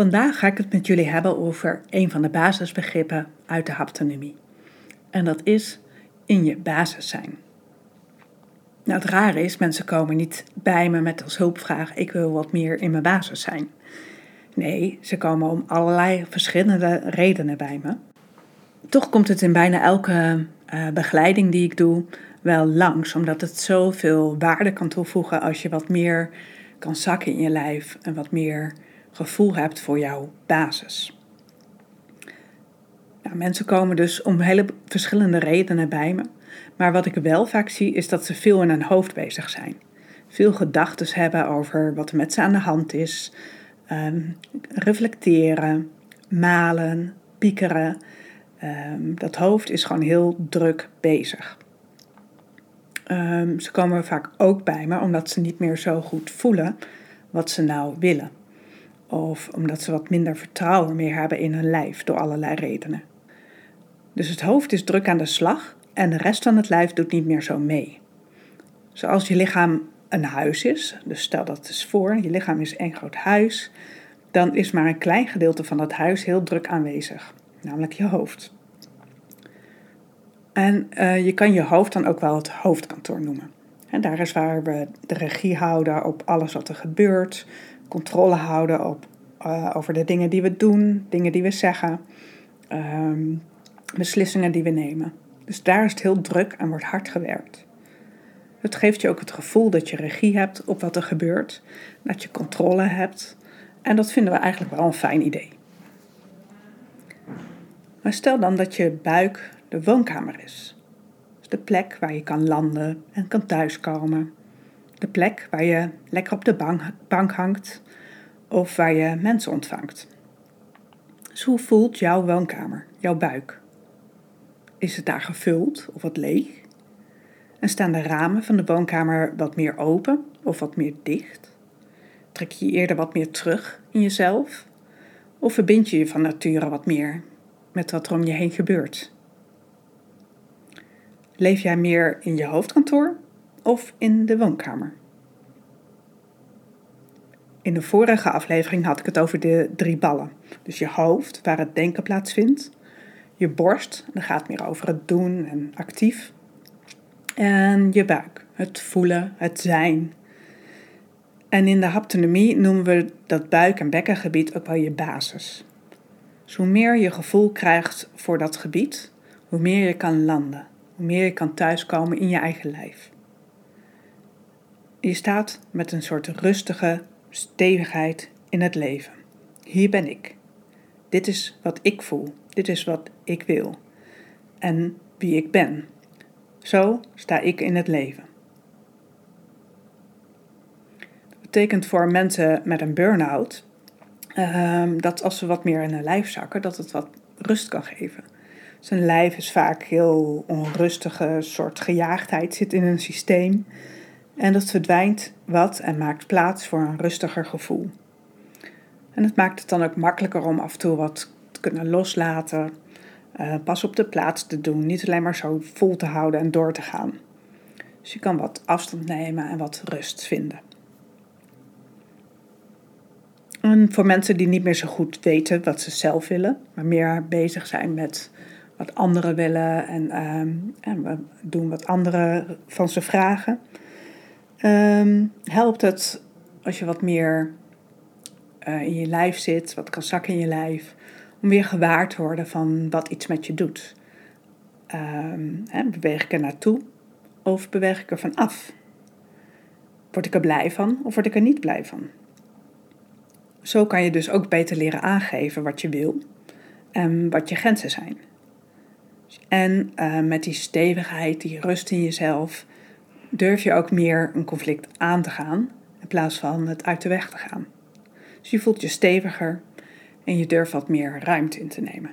Vandaag ga ik het met jullie hebben over een van de basisbegrippen uit de haptonomie. En dat is in je basis zijn. Nou, het rare is, mensen komen niet bij me met als hulpvraag: ik wil wat meer in mijn basis zijn. Nee, ze komen om allerlei verschillende redenen bij me. Toch komt het in bijna elke uh, begeleiding die ik doe wel langs, omdat het zoveel waarde kan toevoegen als je wat meer kan zakken in je lijf en wat meer gevoel hebt voor jouw basis. Nou, mensen komen dus om hele verschillende redenen bij me. Maar wat ik wel vaak zie is dat ze veel in hun hoofd bezig zijn. Veel gedachten hebben over wat er met ze aan de hand is. Ehm, reflecteren, malen, piekeren. Um, dat hoofd is gewoon heel druk bezig. Um, ze komen vaak ook bij me omdat ze niet meer zo goed voelen wat ze nou willen. Of omdat ze wat minder vertrouwen meer hebben in hun lijf door allerlei redenen. Dus het hoofd is druk aan de slag en de rest van het lijf doet niet meer zo mee. Zoals je lichaam een huis is, dus stel dat eens voor, je lichaam is één groot huis, dan is maar een klein gedeelte van dat huis heel druk aanwezig, namelijk je hoofd. En uh, je kan je hoofd dan ook wel het hoofdkantoor noemen. En daar is waar we de regie houden op alles wat er gebeurt, controle houden op, uh, over de dingen die we doen, dingen die we zeggen, um, beslissingen die we nemen. Dus daar is het heel druk en wordt hard gewerkt. Het geeft je ook het gevoel dat je regie hebt op wat er gebeurt, dat je controle hebt. En dat vinden we eigenlijk wel een fijn idee. Maar stel dan dat je buik de woonkamer is. Dus de plek waar je kan landen en kan thuiskomen. De plek waar je lekker op de bank, hangt of waar je mensen ontvangt. Dus hoe voelt jouw woonkamer, jouw buik? Is het daar gevuld of wat leeg? En staan de ramen van de woonkamer wat meer open of wat meer dicht? Trek je je eerder wat meer terug in jezelf? Of verbind je je van nature wat meer met wat er om je heen gebeurt? Leef jij meer in je hoofdkantoor of in de woonkamer? In de vorige aflevering had ik het over de drie ballen. Dus je hoofd, waar het denken plaatsvindt. Je borst, dan gaat meer over het doen en actief. En je buik, het voelen, het zijn. En in de haptonomie noemen we dat buik- en bekkengebied ook wel je basis. Dus hoe meer je gevoel krijgt voor dat gebied, hoe meer je kan landen. Hoe meer je kan thuiskomen in je eigen lijf. Je staat met een soort rustige stevigheid in het leven. Hier ben ik. Dit is wat ik voel. Dit is wat ik wil. En wie ik ben. Zo sta ik in het leven. Dat betekent voor mensen met een burn-out ehm, dat als ze wat meer in hun lijf zakken, dat het wat rust kan geven. Zijn lijf is vaak heel onrustige soort gejaagdheid, zit in een systeem. En dat verdwijnt wat en maakt plaats voor een rustiger gevoel. En het maakt het dan ook makkelijker om af en toe wat te kunnen loslaten, uh, pas op de plaats te doen, niet alleen maar zo vol te houden en door te gaan. Dus je kan wat afstand nemen en wat rust vinden. En voor mensen die niet meer zo goed weten wat ze zelf willen, maar meer bezig zijn met wat anderen willen en, um, en doen wat anderen van ze vragen, um, helpt het als je wat meer uh, in je lijf zit, wat kan zakken in je lijf, om weer gewaar te worden van wat iets met je doet. Um, beweeg ik er naartoe of beweeg ik er van af? Word ik er blij van of word ik er niet blij van? Zo kan je dus ook beter leren aangeven wat je wil en wat je grenzen zijn. En uh, met die stevigheid, die rust in jezelf, durf je ook meer een conflict aan te gaan in plaats van het uit de weg te gaan. Dus je voelt je steviger en je durft wat meer ruimte in te nemen.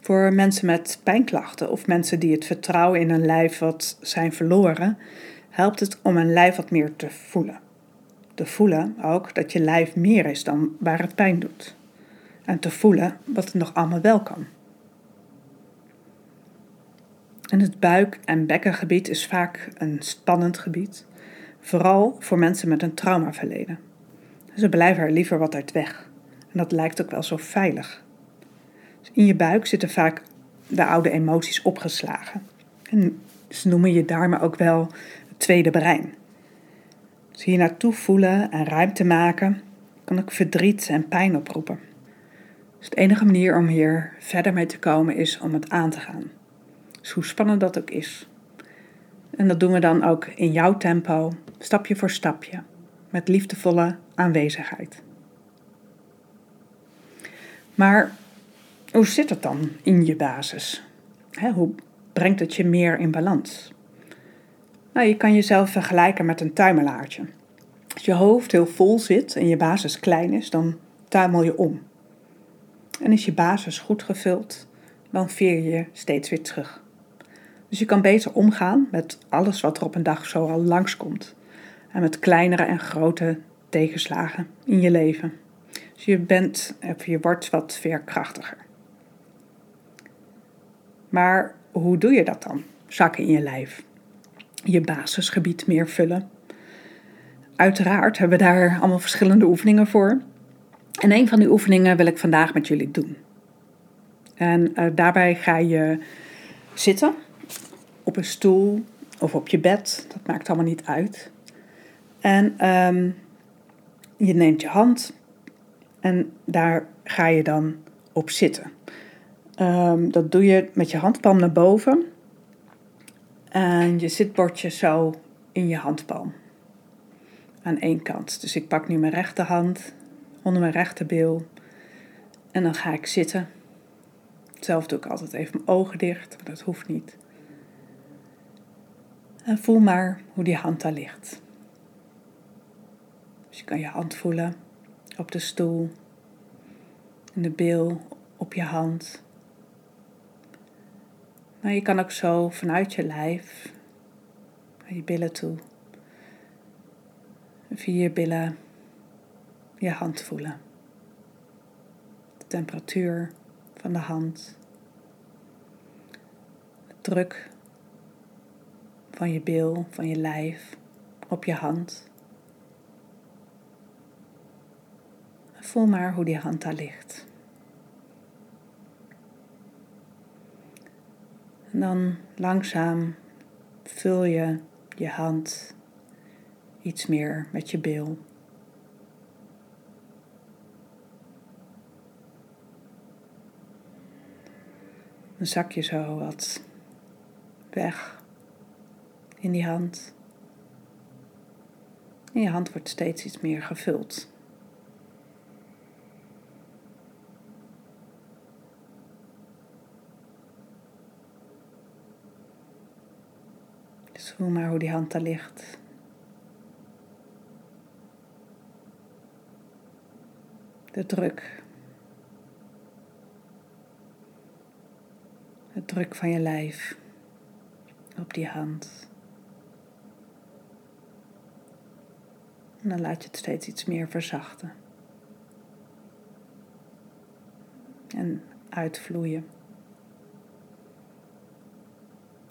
Voor mensen met pijnklachten of mensen die het vertrouwen in hun lijf wat zijn verloren, helpt het om een lijf wat meer te voelen. Te voelen ook dat je lijf meer is dan waar het pijn doet en te voelen wat het nog allemaal wel kan. En het buik- en bekkengebied is vaak een spannend gebied, vooral voor mensen met een traumaverleden. Ze blijven er liever wat uit weg. En dat lijkt ook wel zo veilig. Dus in je buik zitten vaak de oude emoties opgeslagen. En ze noemen je daarmee ook wel het tweede brein. Dus hier naartoe voelen en ruimte maken kan ook verdriet en pijn oproepen. Dus de enige manier om hier verder mee te komen is om het aan te gaan. Hoe spannend dat ook is. En dat doen we dan ook in jouw tempo, stapje voor stapje, met liefdevolle aanwezigheid. Maar hoe zit het dan in je basis? hoe brengt het je meer in balans? Nou, je kan jezelf vergelijken met een tuimelaartje. Als je hoofd heel vol zit en je basis klein is, dan tuimel je om. En is je basis goed gevuld, dan veer je steeds weer terug. Dus je kan beter omgaan met alles wat er op een dag zo al langskomt. En met kleinere en grote tegenslagen in je leven. Dus je bent, of je wordt wat veerkrachtiger. Maar hoe doe je dat dan? Zakken in je lijf. Je basisgebied meer vullen. Uiteraard hebben we daar allemaal verschillende oefeningen voor. En een van die oefeningen wil ik vandaag met jullie doen. En uh, daarbij ga je zitten op een stoel of op je bed, dat maakt allemaal niet uit. En um, je neemt je hand en daar ga je dan op zitten. Um, dat doe je met je handpalm naar boven en je zitbordje zo in je handpalm. Aan één kant. Dus ik pak nu mijn rechterhand onder mijn rechterbil en dan ga ik zitten. Zelf doe ik altijd even mijn ogen dicht, maar dat hoeft niet. En voel maar hoe die hand daar ligt. Dus je kan je hand voelen op de stoel, in de bil, op je hand. Maar je kan ook zo vanuit je lijf naar je billen toe. Via je billen je hand voelen. De temperatuur van de hand. De druk van je bil, van je lijf op je hand. Voel maar hoe die hand daar ligt. En dan langzaam vul je je hand iets meer met je bil. Dan zak je zo wat weg in die hand. En je hand wordt steeds iets meer gevuld. Dus voel maar hoe die hand daar ligt. De druk. De druk van je lijf op die hand. En dan laat je het steeds iets meer verzachten. En uitvloeien.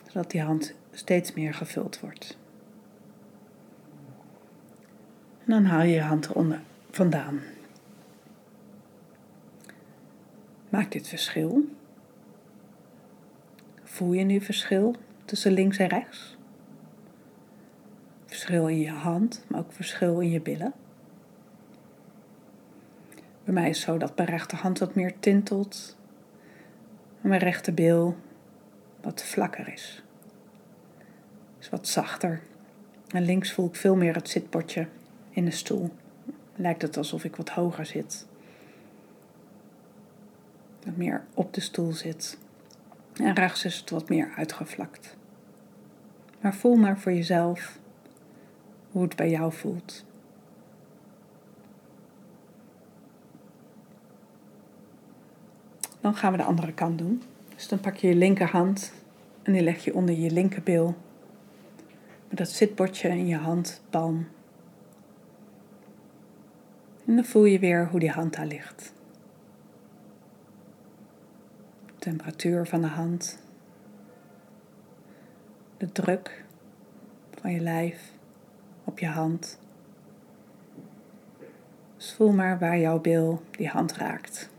Zodat die hand steeds meer gevuld wordt. En dan haal je je hand eronder vandaan. Maak dit verschil. Voel je nu verschil tussen links en rechts? Verschil in je hand, maar ook verschil in je billen. Bij mij is het zo dat mijn rechterhand wat meer tintelt en mijn rechterbil wat vlakker is. Is wat zachter. En links voel ik veel meer het zitbordje in de stoel. Lijkt het alsof ik wat hoger zit. Wat meer op de stoel zit. En rechts is het wat meer uitgevlakt. Maar voel maar voor jezelf hoe het bij jou voelt. Dan gaan we de andere kant doen. Dus dan pak je je linkerhand en die leg je onder je linkerbil. Met dat zitbordje in je hand, palm. En dan voel je weer hoe die hand daar ligt. temperatuur van de hand. De druk van je lijf op je hand. Dus voel maar waar jouw bil die hand raakt.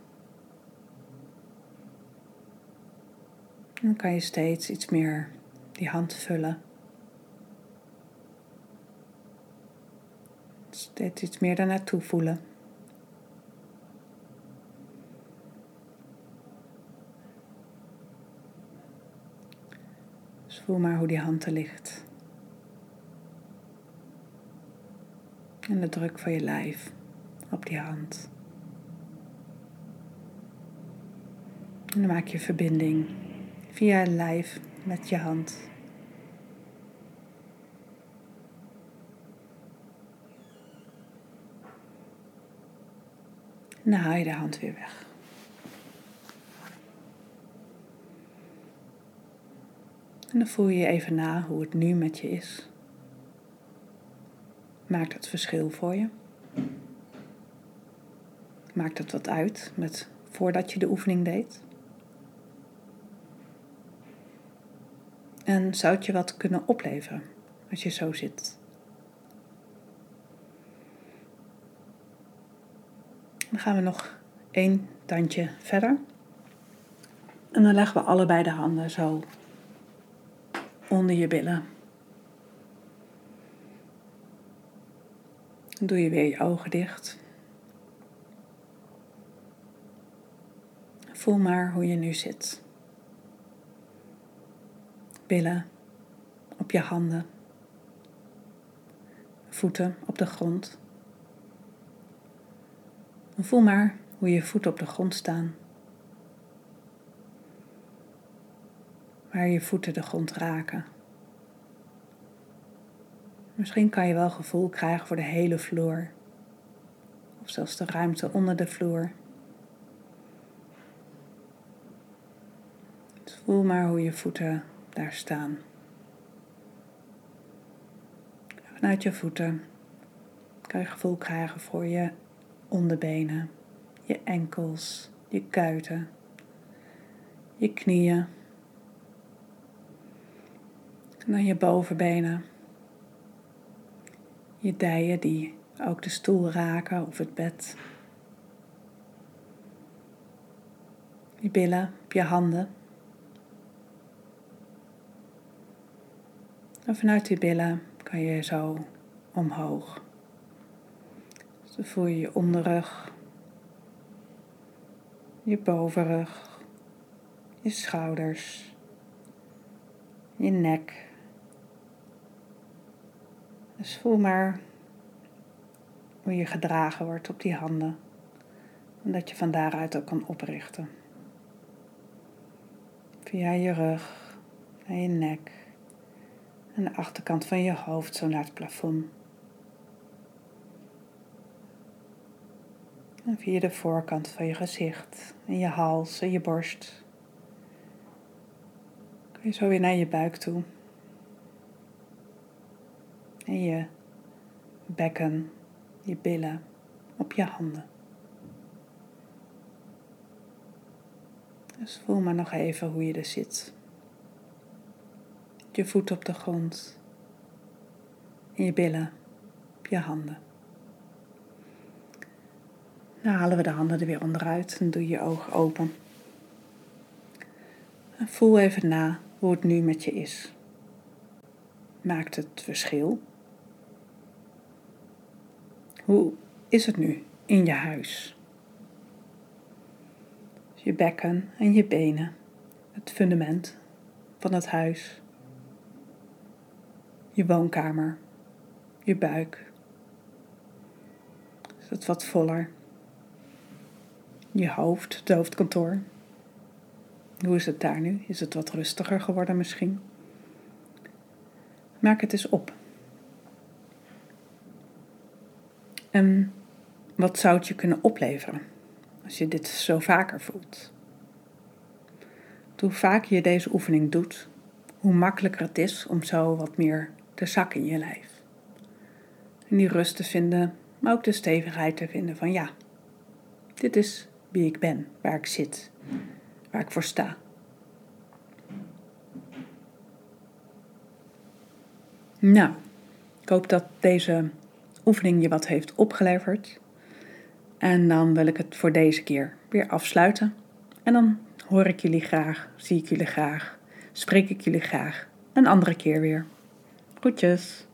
dan kan je steeds iets meer die hand vullen. Steeds iets meer daarnaartoe voelen. Dus voel maar hoe die hand er ligt. En de druk van je lijf op die hand. En dan maak je verbinding via je lijf met je hand. En dan haal je de hand weer weg. En dan voel je even na hoe het nu met je is. Maakt het verschil voor je? Maakt het wat uit met voordat je de oefening deed? En zou het je wat kunnen opleveren als je zo zit? Dan gaan we nog één tandje verder. En dan leggen we allebei de handen zo onder je billen. Dan doe je weer je ogen dicht. Voel maar hoe je nu zit. Billen op je handen. Voeten op de grond. Voel maar hoe je voeten op de grond staan. Waar je voeten de grond raken. Misschien kan je wel gevoel krijgen voor de hele vloer. Of zelfs de ruimte onder de vloer. Voel maar hoe je voeten daar staan. Vanuit je voeten kan je gevoel krijgen voor je onderbenen, je enkels, je kuiten, je knieën. En dan je bovenbenen, je dijen die ook de stoel raken of het bed. Je billen op je handen. En vanuit die billen kan je zo omhoog. Dus dan voel je je onderrug, je bovenrug, je schouders, je nek. Dus voel maar hoe je gedragen wordt op die handen. En dat je van daaruit ook kan oprichten. Via je rug en je nek en de achterkant van je hoofd zo naar het plafond. En via de voorkant van je gezicht en je hals en je borst. Kun je zo weer naar je buik toe. En je bekken, je billen op je handen. Dus voel maar nog even hoe je er zit je voet op de grond en je billen op je handen. Dan halen we de handen er weer onderuit en doe je ogen open. En voel even na hoe het nu met je is. Maakt het verschil? Hoe is het nu in je huis? Je bekken en je benen, het fundament van het huis je woonkamer, je buik. Is het wat voller? Je hoofd, het hoofdkantoor. Hoe is het daar nu? Is het wat rustiger geworden misschien? Maak het eens op. En wat zou het je kunnen opleveren als je dit zo vaker voelt? Hoe vaker je deze oefening doet, hoe makkelijker het is om zo wat meer de zak in je lijf. En die rust te vinden, maar ook de stevigheid te vinden van ja, dit is wie ik ben, waar ik zit, waar ik voor sta. Nou, ik hoop dat deze oefening je wat heeft opgeleverd. En dan wil ik het voor deze keer weer afsluiten. En dan hoor ik jullie graag, zie ik jullie graag, spreek ik jullie graag een andere keer weer. Groetjes.